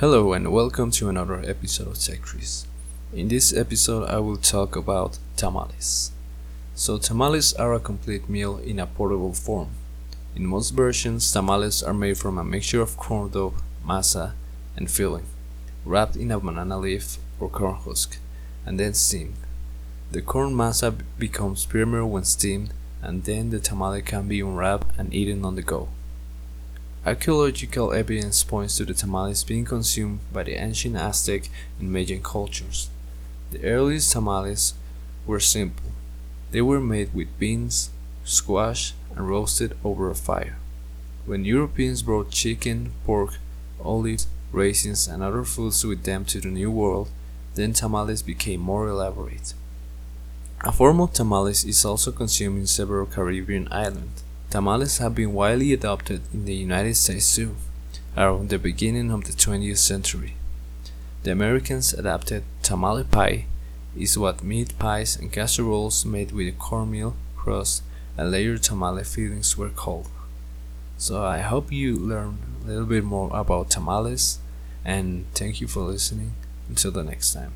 Hello and welcome to another episode of Tech In this episode, I will talk about tamales. So, tamales are a complete meal in a portable form. In most versions, tamales are made from a mixture of corn dough, masa, and filling, wrapped in a banana leaf or corn husk, and then steamed. The corn masa becomes firmer when steamed, and then the tamale can be unwrapped and eaten on the go. Archaeological evidence points to the tamales being consumed by the ancient Aztec and Mayan cultures. The earliest tamales were simple. They were made with beans, squash, and roasted over a fire. When Europeans brought chicken, pork, olives, raisins, and other foods with them to the New World, then tamales became more elaborate. A form of tamales is also consumed in several Caribbean islands. Tamales have been widely adopted in the United States too, around the beginning of the 20th century. The Americans adapted tamale pie, is what meat pies and casseroles made with cornmeal crust and layered tamale fillings were called. So I hope you learned a little bit more about tamales and thank you for listening. Until the next time.